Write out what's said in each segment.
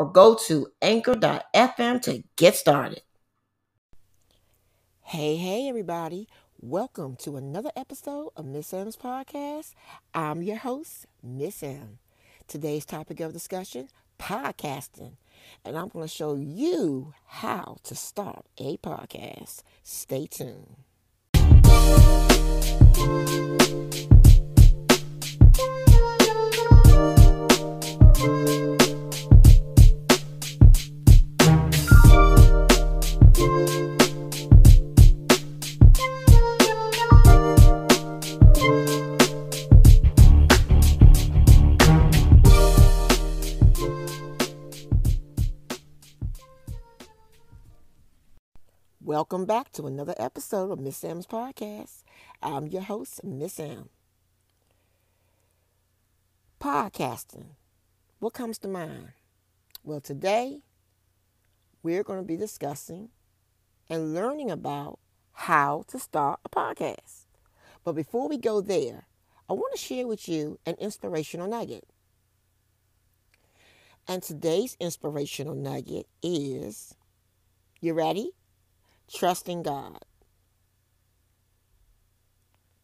or go to anchor.fm to get started. Hey, hey, everybody. Welcome to another episode of Miss M's podcast. I'm your host, Miss M. Today's topic of discussion podcasting. And I'm going to show you how to start a podcast. Stay tuned. Welcome back to another episode of Miss M's podcast. I'm your host, Miss M. Podcasting. What comes to mind? Well, today we're going to be discussing and learning about how to start a podcast. But before we go there, I want to share with you an inspirational nugget. And today's inspirational nugget is you ready? Trusting God.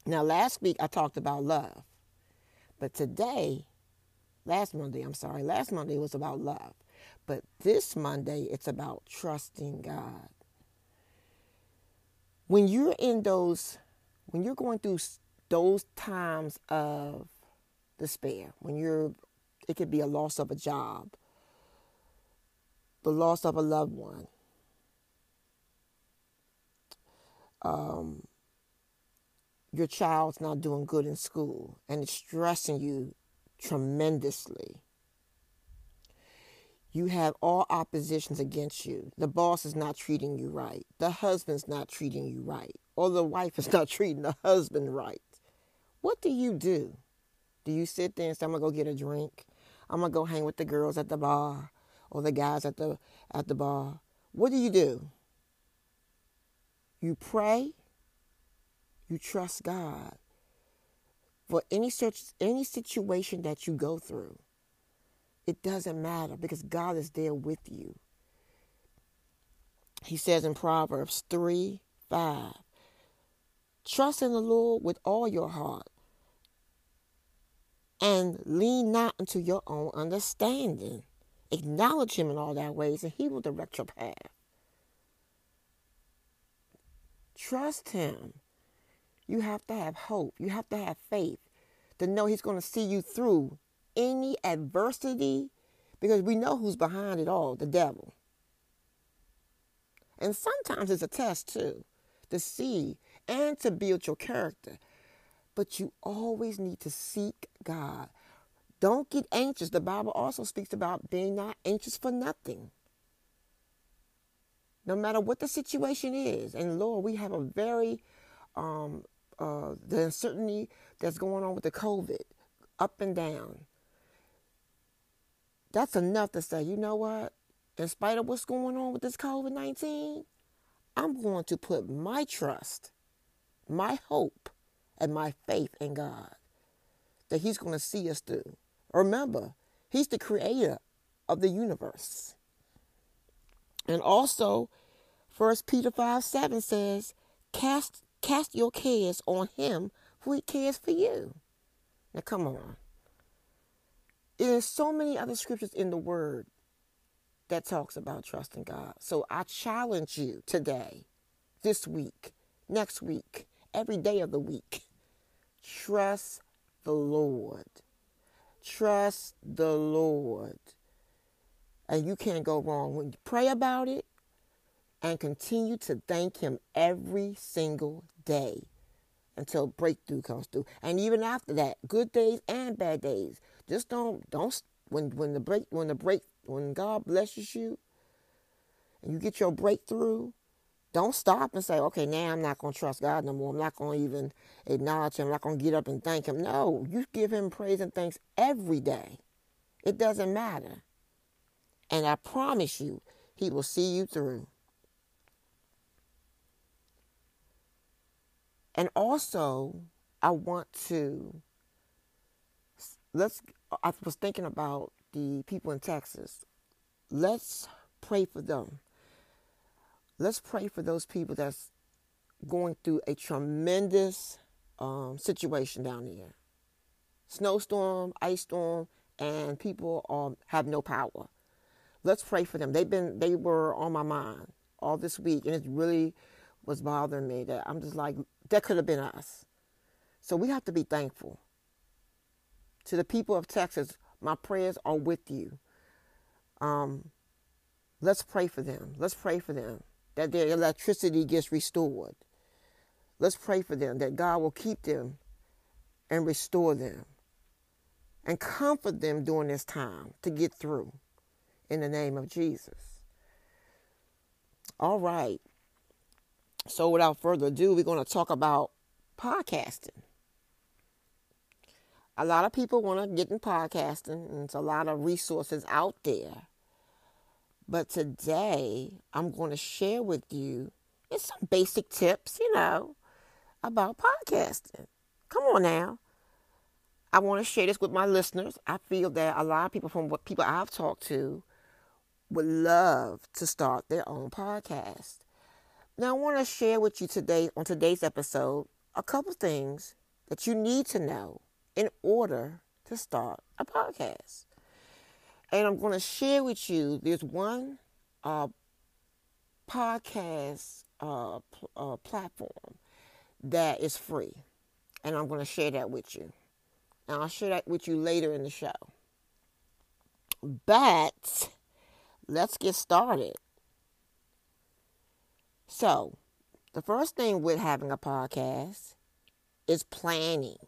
Now, last week I talked about love, but today, last Monday, I'm sorry, last Monday was about love, but this Monday it's about trusting God. When you're in those, when you're going through those times of despair, when you're, it could be a loss of a job, the loss of a loved one, um, your child's not doing good in school and it's stressing you tremendously. You have all oppositions against you. The boss is not treating you right. The husband's not treating you right. Or the wife is not treating the husband right. What do you do? Do you sit there and say, I'm gonna go get a drink? I'm gonna go hang with the girls at the bar or the guys at the at the bar. What do you do? You pray. You trust God for any such any situation that you go through. It doesn't matter because God is there with you. He says in Proverbs 3 5, trust in the Lord with all your heart and lean not into your own understanding. Acknowledge him in all thy ways, and he will direct your path. Trust Him. You have to have hope. You have to have faith to know He's going to see you through any adversity because we know who's behind it all the devil. And sometimes it's a test too to see and to build your character. But you always need to seek God. Don't get anxious. The Bible also speaks about being not anxious for nothing no matter what the situation is. And Lord, we have a very um, uh, the uncertainty that's going on with the COVID, up and down. That's enough to say, you know what? In spite of what's going on with this COVID 19, I'm going to put my trust, my hope, and my faith in God that He's going to see us through. Remember, He's the creator of the universe. And also, 1 Peter 5 7 says, Cast cast your cares on him, for he cares for you. Now come on. There's so many other scriptures in the word that talks about trusting God. So I challenge you today, this week, next week, every day of the week. Trust the Lord. Trust the Lord. And you can't go wrong. When you pray about it and continue to thank Him every single day until breakthrough comes through. And even after that, good days and bad days. Just don't don't when when the break when the break when God blesses you and you get your breakthrough, don't stop and say, okay, now I'm not going to trust God no more. I'm not going to even acknowledge Him. I'm not going to get up and thank Him. No, you give Him praise and thanks every day. It doesn't matter. And I promise you, He will see you through. And also, I want to let's I was thinking about the people in Texas. Let's pray for them. Let's pray for those people that's going through a tremendous um, situation down there. Snowstorm, ice storm, and people um, have no power. Let's pray for them. They've been they were on my mind all this week, and it really was bothering me that I'm just like that could have been us. So we have to be thankful. To the people of Texas, my prayers are with you. Um, let's pray for them. Let's pray for them that their electricity gets restored. Let's pray for them that God will keep them and restore them and comfort them during this time to get through in the name of Jesus. All right. So, without further ado, we're going to talk about podcasting. A lot of people want to get in podcasting, and it's a lot of resources out there. But today, I'm going to share with you some basic tips, you know, about podcasting. Come on now. I want to share this with my listeners. I feel that a lot of people, from what people I've talked to, would love to start their own podcast. Now, I want to share with you today, on today's episode, a couple things that you need to know in order to start a podcast. And I'm going to share with you there's one uh, podcast uh, pl- uh, platform that is free. And I'm going to share that with you. And I'll share that with you later in the show. But let's get started. So, the first thing with having a podcast is planning.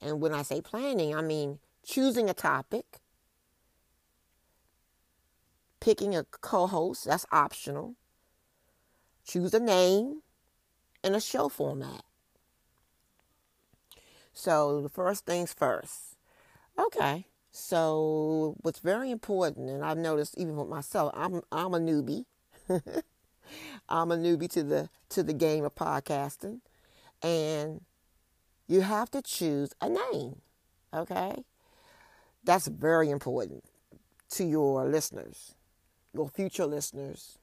And when I say planning, I mean choosing a topic, picking a co host, that's optional, choose a name, and a show format. So, the first things first. Okay. So, what's very important, and I've noticed even with myself, I'm I'm a newbie. I'm a newbie to the to the game of podcasting, and you have to choose a name. Okay, that's very important to your listeners, your future listeners.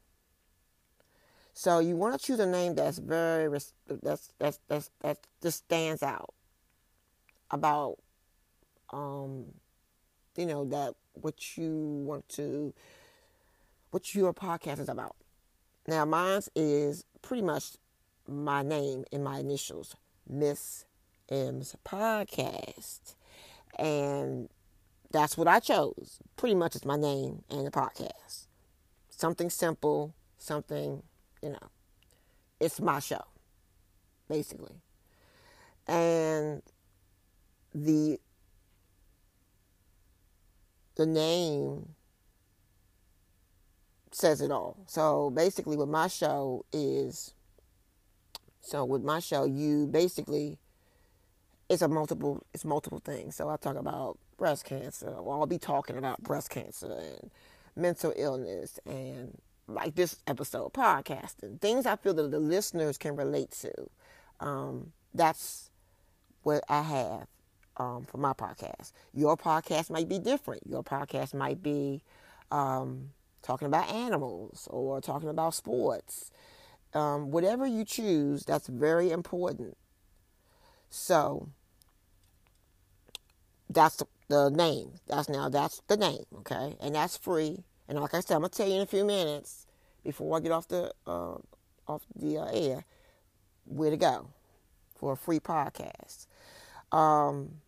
So you want to choose a name that's very that's that's that's that just stands out about um you know that what you want to what your podcast is about. Now, mine is pretty much my name and my initials, Miss M's Podcast. And that's what I chose. Pretty much it's my name and the podcast. Something simple, something, you know, it's my show, basically. And the the name says it all. So basically, with my show is so with my show, you basically it's a multiple it's multiple things. So I talk about breast cancer, I'll be talking about breast cancer and mental illness and like this episode podcasting things I feel that the listeners can relate to. Um, that's what I have um, for my podcast. Your podcast might be different. Your podcast might be um, talking about animals or talking about sports. Um, whatever you choose, that's very important. So that's the, the name. That's now that's the name, okay, and that's free. And like I said, I'm gonna tell you in a few minutes before I get off the uh, off the uh, air where to go for a free podcast. Um,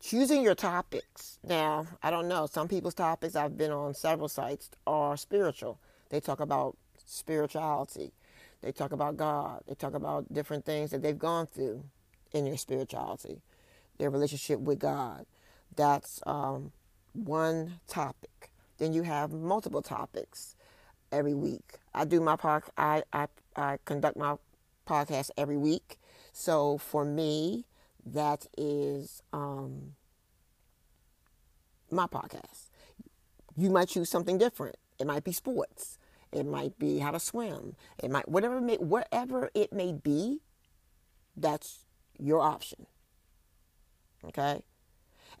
choosing your topics. Now, I don't know. Some people's topics I've been on several sites are spiritual. They talk about spirituality. They talk about God. They talk about different things that they've gone through in their spirituality, their relationship with God. That's um, one topic. Then you have multiple topics every week. I do my park. I, I I conduct my podcast every week. So for me, that is um, my podcast. You might choose something different. It might be sports. It might be how to swim. It might whatever it may, whatever it may be. That's your option. Okay.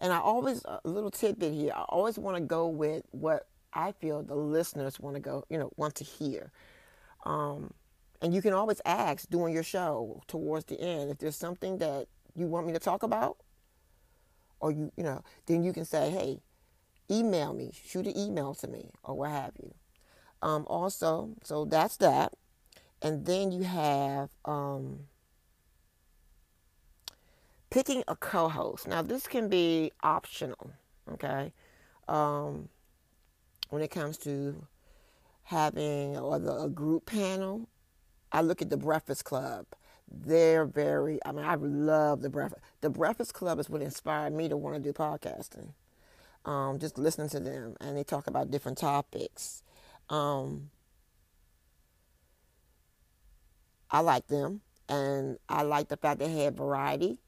And I always a little tidbit here. I always want to go with what I feel the listeners want to go, you know, want to hear. Um, and you can always ask during your show towards the end if there's something that you want me to talk about, or you, you know, then you can say, hey, email me, shoot an email to me, or what have you. Um, also, so that's that. And then you have um, picking a co host. Now, this can be optional, okay? Um, when it comes to having or the, a group panel, I look at the Breakfast Club. They're very, I mean, I love the Breakfast. The Breakfast Club is what inspired me to want to do podcasting. Um, just listening to them, and they talk about different topics. Um, I like them, and I like the fact they have variety.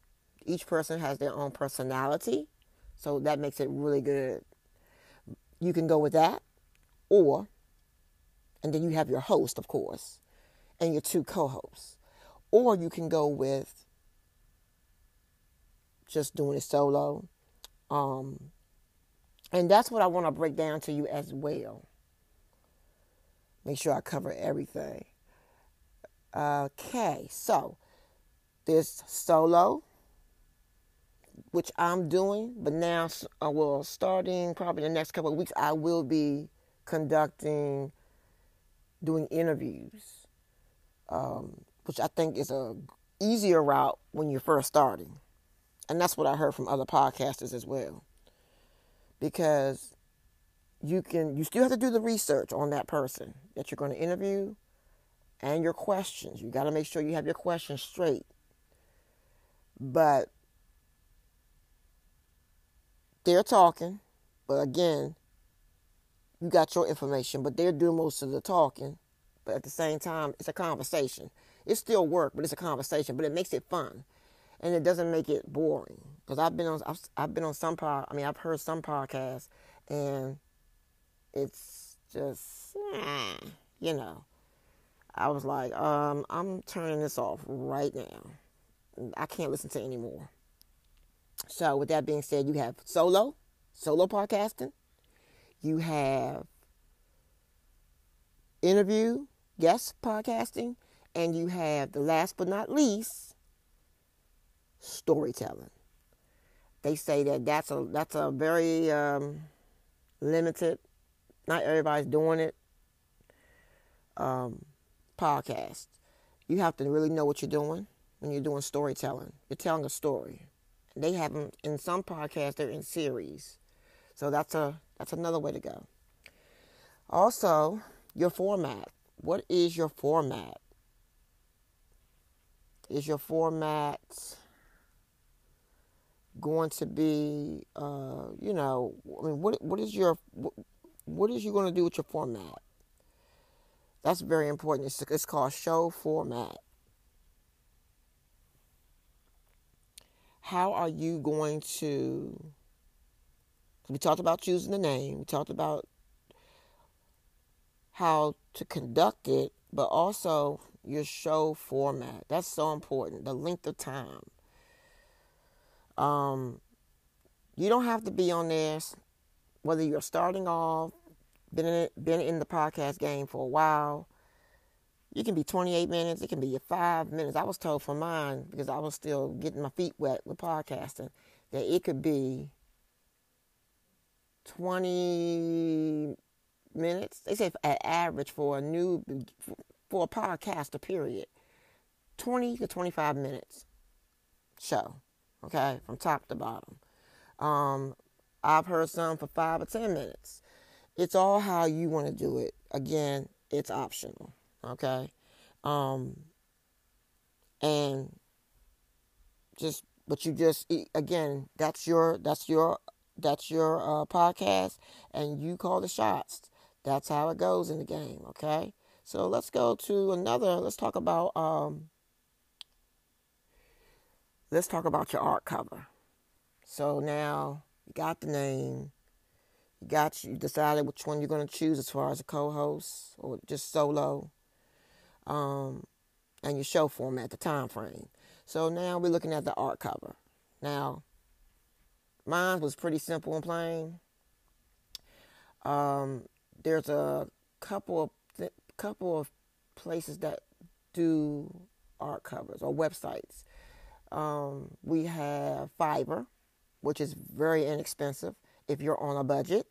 Each person has their own personality, so that makes it really good. You can go with that, or, and then you have your host, of course, and your two co hosts. Or you can go with just doing it solo. Um, and that's what I want to break down to you as well. Make sure I cover everything. Okay, so there's solo, which I'm doing, but now, uh, well, starting probably the next couple of weeks, I will be conducting, doing interviews, um, which I think is a easier route when you're first starting, and that's what I heard from other podcasters as well, because you can you still have to do the research on that person that you're going to interview and your questions. You got to make sure you have your questions straight. But they're talking, but again, you got your information, but they're doing most of the talking. But at the same time, it's a conversation. It's still work, but it's a conversation. But it makes it fun, and it doesn't make it boring. Because I've been on, I've, I've been on some pod. I mean, I've heard some podcasts, and it's just, you know. I was like, um, I'm turning this off right now. I can't listen to anymore. So, with that being said, you have solo, solo podcasting. You have interview, guest podcasting, and you have the last but not least, storytelling. They say that that's a that's a very um, limited. Not everybody's doing it. Um, podcast. You have to really know what you're doing when you're doing storytelling. You're telling a story. They have them in some podcasts. They're in series, so that's a that's another way to go. Also, your format. What is your format? Is your format going to be, uh, you know, I mean, what what is your what, what is you going to do with your format? That's very important. It's, it's called show format. How are you going to? We talked about choosing the name. We talked about how to conduct it, but also your show format. That's so important. The length of time. Um, you don't have to be on there whether you're starting off, been in been in the podcast game for a while. You can be 28 minutes. It can be five minutes. I was told for mine because I was still getting my feet wet with podcasting that it could be 20 minutes. They say at average for a new for a podcaster period, 20 to 25 minutes show. Okay, from top to bottom. Um, I've heard some for five or 10 minutes. It's all how you want to do it. Again, it's optional. Okay, um, and just but you just again that's your that's your that's your uh, podcast, and you call the shots. That's how it goes in the game. Okay. So let's go to another. Let's talk about. Um, let's talk about your art cover. So now you got the name. You got you decided which one you're going to choose as far as a co-host or just solo. Um, and your show format, the time frame. So now we're looking at the art cover. Now, mine was pretty simple and plain. Um, there's a couple of couple of places that do art covers or websites. Um, we have Fiverr, which is very inexpensive if you're on a budget.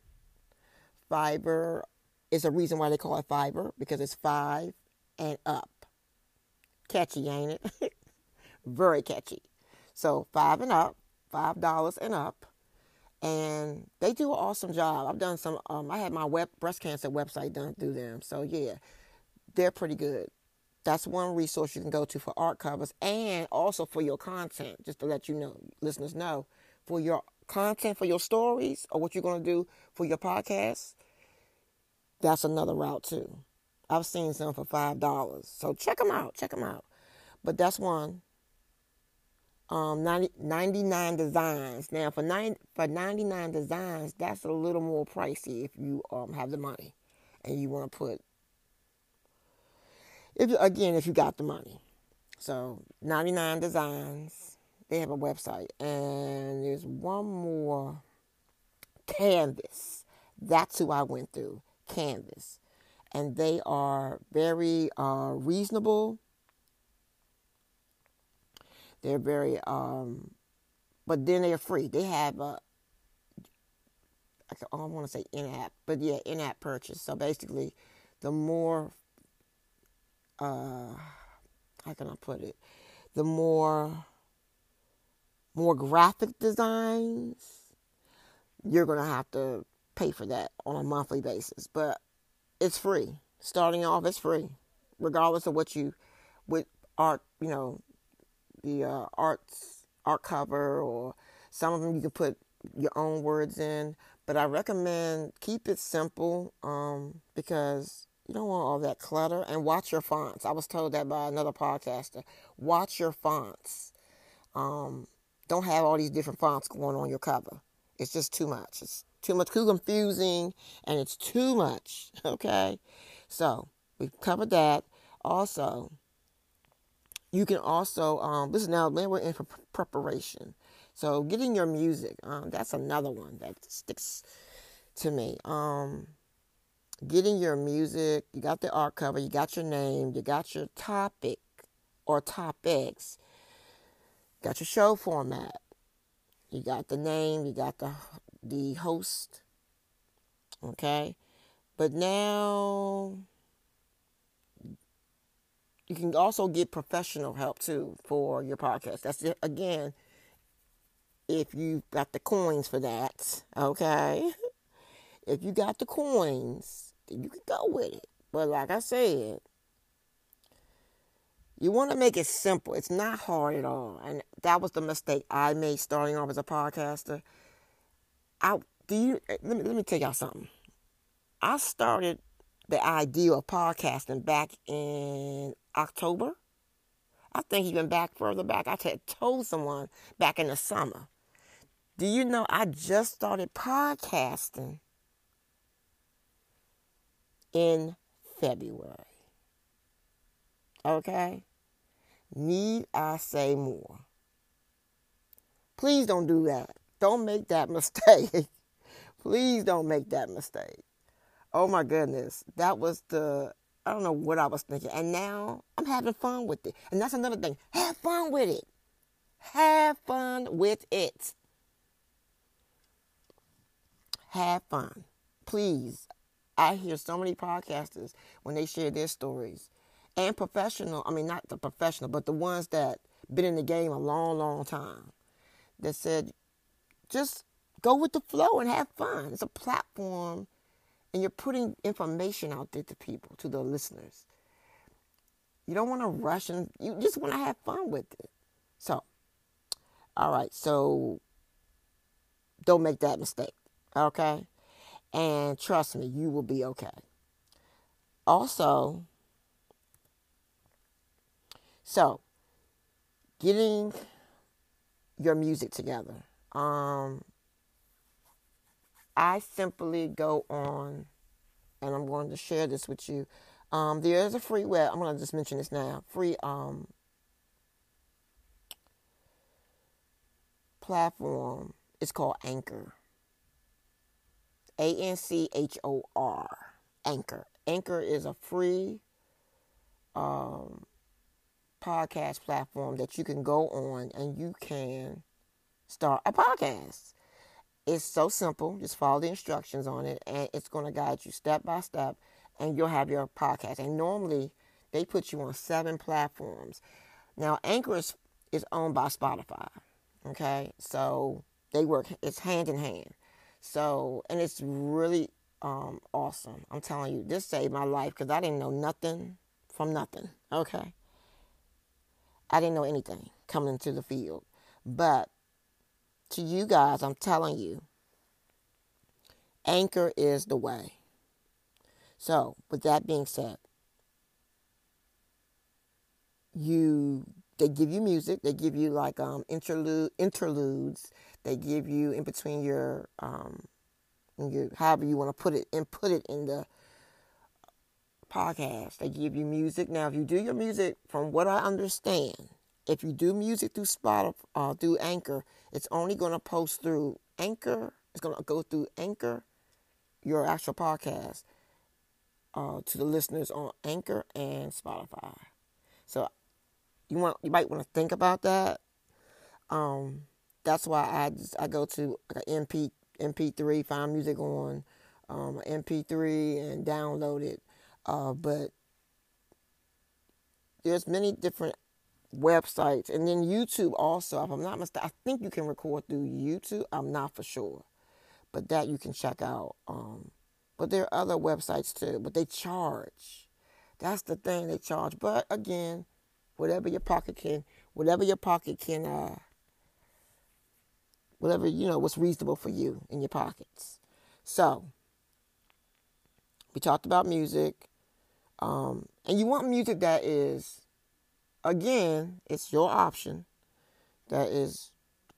Fiverr is a reason why they call it Fiverr because it's five and up. Catchy, ain't it? very catchy. So five and up, five dollars and up, and they do an awesome job. I've done some. Um, I had my web breast cancer website done through them. So yeah, they're pretty good. That's one resource you can go to for art covers and also for your content. Just to let you know, listeners know, for your content for your stories or what you're going to do for your podcast. That's another route too. I've seen some for five dollars, so check them out. Check them out. But that's one um, 90, 99 designs. Now, for, nine, for 99 designs, that's a little more pricey if you um, have the money and you want to put, if again, if you got the money. So, 99 designs, they have a website. And there's one more Canvas. That's who I went through, Canvas. And they are very uh, reasonable they're very, um, but then they're free. They have a, I don't want to say in-app, but yeah, in-app purchase. So basically, the more, uh, how can I put it? The more, more graphic designs, you're gonna have to pay for that on a monthly basis. But it's free. Starting off, it's free, regardless of what you, with art, you know, the uh, arts art cover or some of them you can put your own words in but i recommend keep it simple um, because you don't want all that clutter and watch your fonts. I was told that by another podcaster watch your fonts. Um, don't have all these different fonts going on your cover. It's just too much. It's too much too confusing and it's too much okay? So we've covered that. Also you can also um, is now man we're in for preparation. So getting your music um, that's another one that sticks to me. Um, getting your music you got the art cover you got your name you got your topic or topics got your show format you got the name you got the the host okay? But now you can also get professional help too for your podcast. That's it, again, if you got the coins for that, okay? If you got the coins, then you can go with it. But like I said, you want to make it simple. It's not hard at all. And that was the mistake I made starting off as a podcaster. I do you eh, let me let me tell y'all something. I started the idea of podcasting back in October. I think even back further back. I had told someone back in the summer. Do you know I just started podcasting in February? Okay? Need I say more? Please don't do that. Don't make that mistake. Please don't make that mistake. Oh my goodness. That was the I don't know what I was thinking. And now I'm having fun with it. And that's another thing. Have fun with it. Have fun with it. Have fun. Please. I hear so many podcasters when they share their stories. And professional, I mean not the professional, but the ones that been in the game a long, long time. That said, just go with the flow and have fun. It's a platform and you're putting information out there to people, to the listeners. You don't want to rush and you just want to have fun with it. So, all right, so don't make that mistake. Okay? And trust me, you will be okay. Also, so getting your music together. Um, I simply go on, and I'm going to share this with you. Um, there is a free web. I'm going to just mention this now. Free um, platform. It's called Anchor. A N C H O R. Anchor. Anchor is a free um, podcast platform that you can go on and you can start a podcast. It's so simple. Just follow the instructions on it, and it's going to guide you step by step, and you'll have your podcast. And normally, they put you on seven platforms. Now, Anchor is, is owned by Spotify. Okay, so they work. It's hand in hand. So, and it's really um, awesome. I'm telling you, this saved my life because I didn't know nothing from nothing. Okay, I didn't know anything coming into the field, but to you guys, I'm telling you, Anchor is the way. So, with that being said, you they give you music, they give you like um interlude interludes, they give you in between your um your however you want to put it and put it in the podcast. They give you music. Now, if you do your music, from what I understand, if you do music through Spotify, uh, through Anchor, it's only going to post through Anchor. It's going to go through Anchor, your actual podcast, uh, to the listeners on Anchor and Spotify. So you want you might want to think about that. Um, that's why I just I go to like MP MP3, find music on um, MP3 and download it. Uh, but there's many different websites, and then YouTube also. If I'm not mistaken, I think you can record through YouTube. I'm not for sure, but that you can check out. Um, but there are other websites too, but they charge. That's the thing they charge. But again, whatever your pocket can, whatever your pocket can, uh, whatever you know, what's reasonable for you in your pockets. So we talked about music, um, and you want music that is again, it's your option that is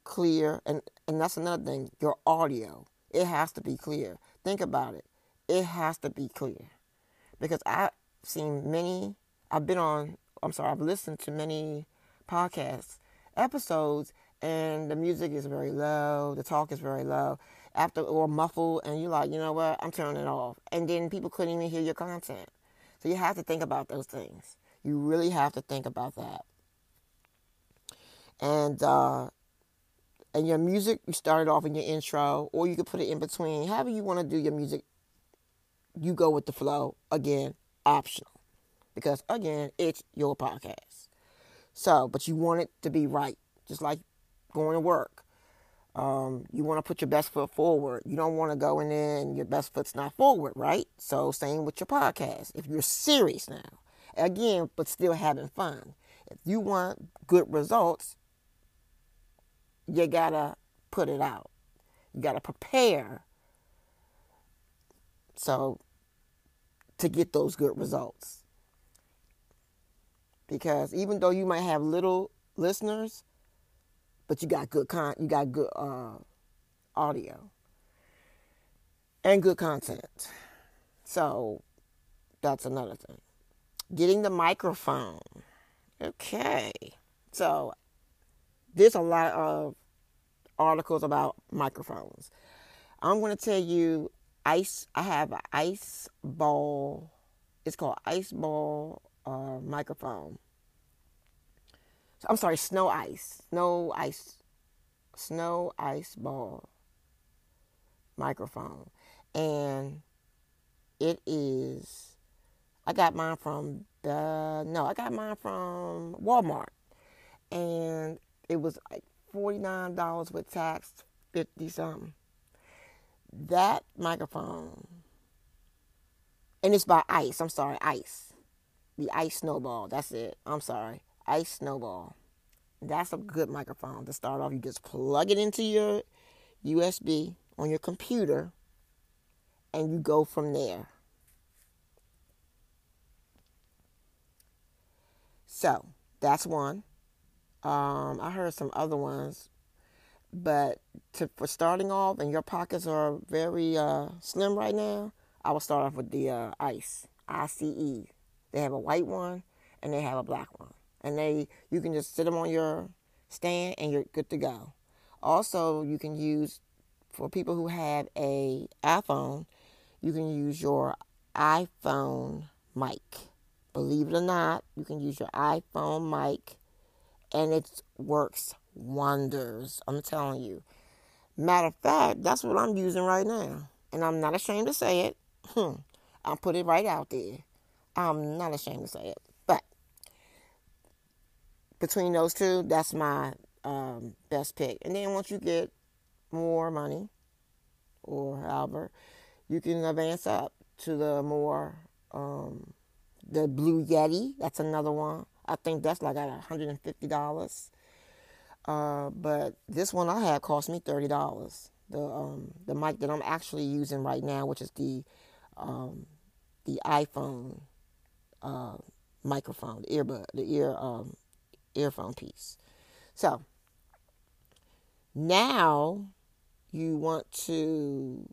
clear and and that's another thing, your audio. It has to be clear. Think about it. It has to be clear. Because I've seen many I've been on I'm sorry, I've listened to many podcasts episodes and the music is very low, the talk is very low, after or muffled and you're like, you know what, I'm turning it off. And then people couldn't even hear your content. So you have to think about those things. You really have to think about that. And uh, and your music, you started off in your intro, or you could put it in between. However you want to do your music, you go with the flow. Again, optional. Because again, it's your podcast. So, but you want it to be right. Just like going to work. Um, you want to put your best foot forward. You don't want to go in there and your best foot's not forward, right? So, same with your podcast. If you're serious now, Again, but still having fun. If you want good results, you gotta put it out. You gotta prepare. So, to get those good results. Because even though you might have little listeners, but you got good con, you got good uh, audio and good content. So that's another thing getting the microphone. Okay. So there's a lot of articles about microphones. I'm going to tell you ice I have an ice ball. It's called ice ball uh, microphone. I'm sorry, snow ice. Snow ice. Snow ice ball microphone. And it is I got mine from the no, I got mine from Walmart, and it was like forty nine dollars with tax, fifty something. That microphone, and it's by Ice. I'm sorry, Ice, the Ice Snowball. That's it. I'm sorry, Ice Snowball. That's a good microphone to start off. You just plug it into your USB on your computer and you go from there. So that's one. Um, I heard some other ones, but to, for starting off, and your pockets are very uh, slim right now, I will start off with the uh, Ice, ICE. They have a white one and they have a black one, and they you can just sit them on your stand and you're good to go. Also, you can use for people who have a iPhone, you can use your iPhone mic. Believe it or not, you can use your iPhone mic and it works wonders. I'm telling you. Matter of fact, that's what I'm using right now. And I'm not ashamed to say it. Hmm. I'll put it right out there. I'm not ashamed to say it. But between those two, that's my um, best pick. And then once you get more money, or however, you can advance up to the more um, the Blue Yeti. That's another one. I think that's like at $150. Uh, but this one I had cost me $30. The um, the mic that I'm actually using right now, which is the um, the iPhone uh, microphone, the earbud, the ear um, earphone piece. So now you want to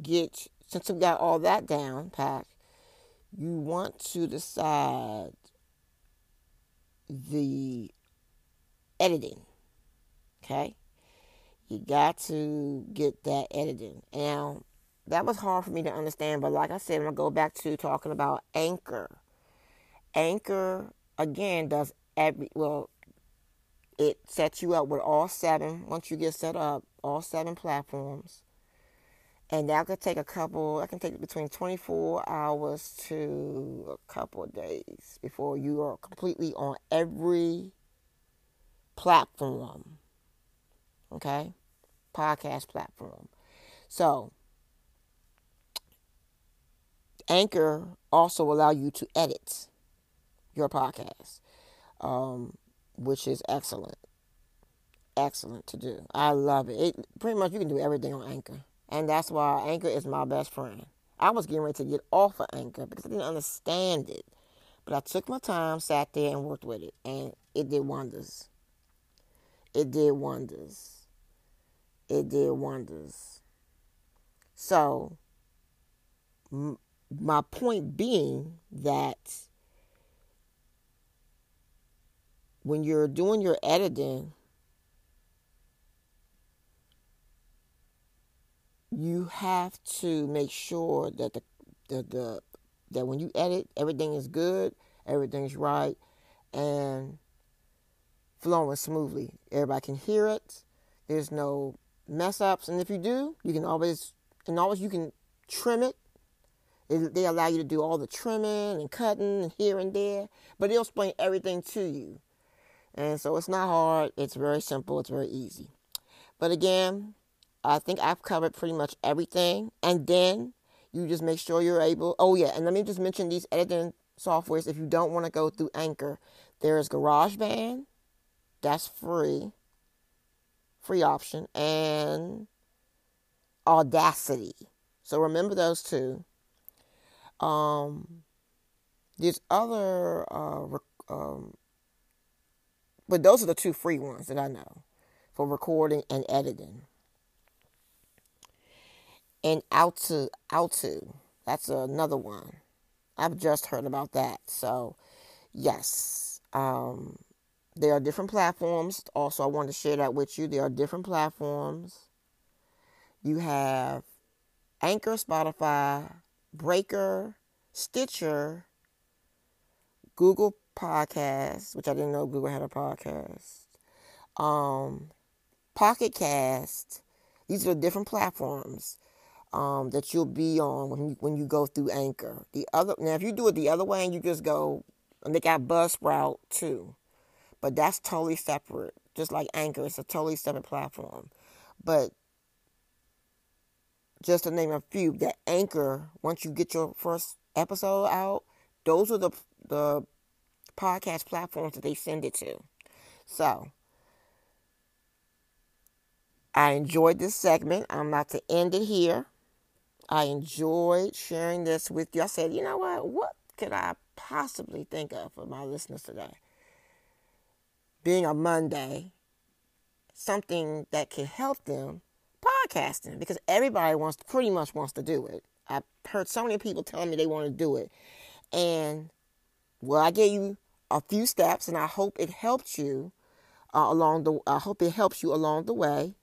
get since we got all that down packed, you want to decide the editing. Okay? You got to get that editing. Now, that was hard for me to understand, but like I said, I'm going to go back to talking about Anchor. Anchor, again, does every, well, it sets you up with all seven, once you get set up, all seven platforms and that could take a couple I can take between 24 hours to a couple of days before you are completely on every platform okay? Podcast platform. So anchor also allow you to edit your podcast um, which is excellent excellent to do. I love it. it pretty much you can do everything on anchor and that's why Anchor is my best friend. I was getting ready to get off of Anchor because I didn't understand it. But I took my time, sat there, and worked with it. And it did wonders. It did wonders. It did wonders. So, m- my point being that when you're doing your editing, you have to make sure that the, the, the that when you edit, everything is good, everything's right, and flowing smoothly. Everybody can hear it. There's no mess ups, and if you do, you can always and always you can trim it. it. They allow you to do all the trimming and cutting and here and there, but they'll explain everything to you. And so it's not hard. It's very simple. It's very easy. But again, I think I've covered pretty much everything. And then you just make sure you're able. Oh, yeah. And let me just mention these editing softwares. If you don't want to go through Anchor, there's GarageBand. That's free. Free option. And Audacity. So remember those two. Um, there's other, uh, um, but those are the two free ones that I know for recording and editing and Auto Auto. That's another one. I've just heard about that. So, yes, um, there are different platforms. Also, I wanted to share that with you. There are different platforms. You have Anchor, Spotify, Breaker, Stitcher, Google Podcasts, which I didn't know Google had a podcast. Um, Pocket Cast. These are different platforms um, that you'll be on when you, when you go through Anchor. The other now, if you do it the other way and you just go, and they got Buzzsprout too, but that's totally separate. Just like Anchor, it's a totally separate platform. But just to name a few, that Anchor, once you get your first episode out, those are the the podcast platforms that they send it to. So I enjoyed this segment. I'm about to end it here. I enjoyed sharing this with you. I said, you know what? What could I possibly think of for my listeners today? Being a Monday, something that can help them podcasting because everybody wants pretty much wants to do it. I've heard so many people telling me they want to do it. And well, I gave you a few steps and I hope it helped you uh, along the I hope it helps you along the way.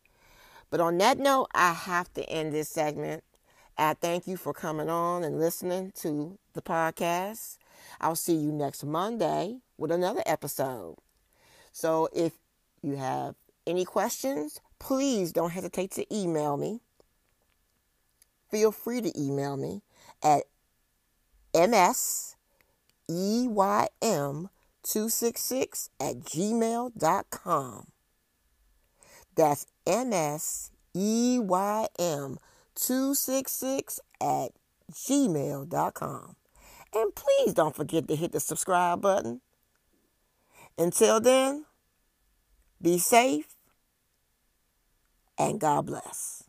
But on that note, I have to end this segment. I thank you for coming on and listening to the podcast. I'll see you next Monday with another episode. So if you have any questions, please don't hesitate to email me. Feel free to email me at mseym266 at gmail.com. That's mseym266 266 at gmail.com. And please don't forget to hit the subscribe button. Until then, be safe and God bless.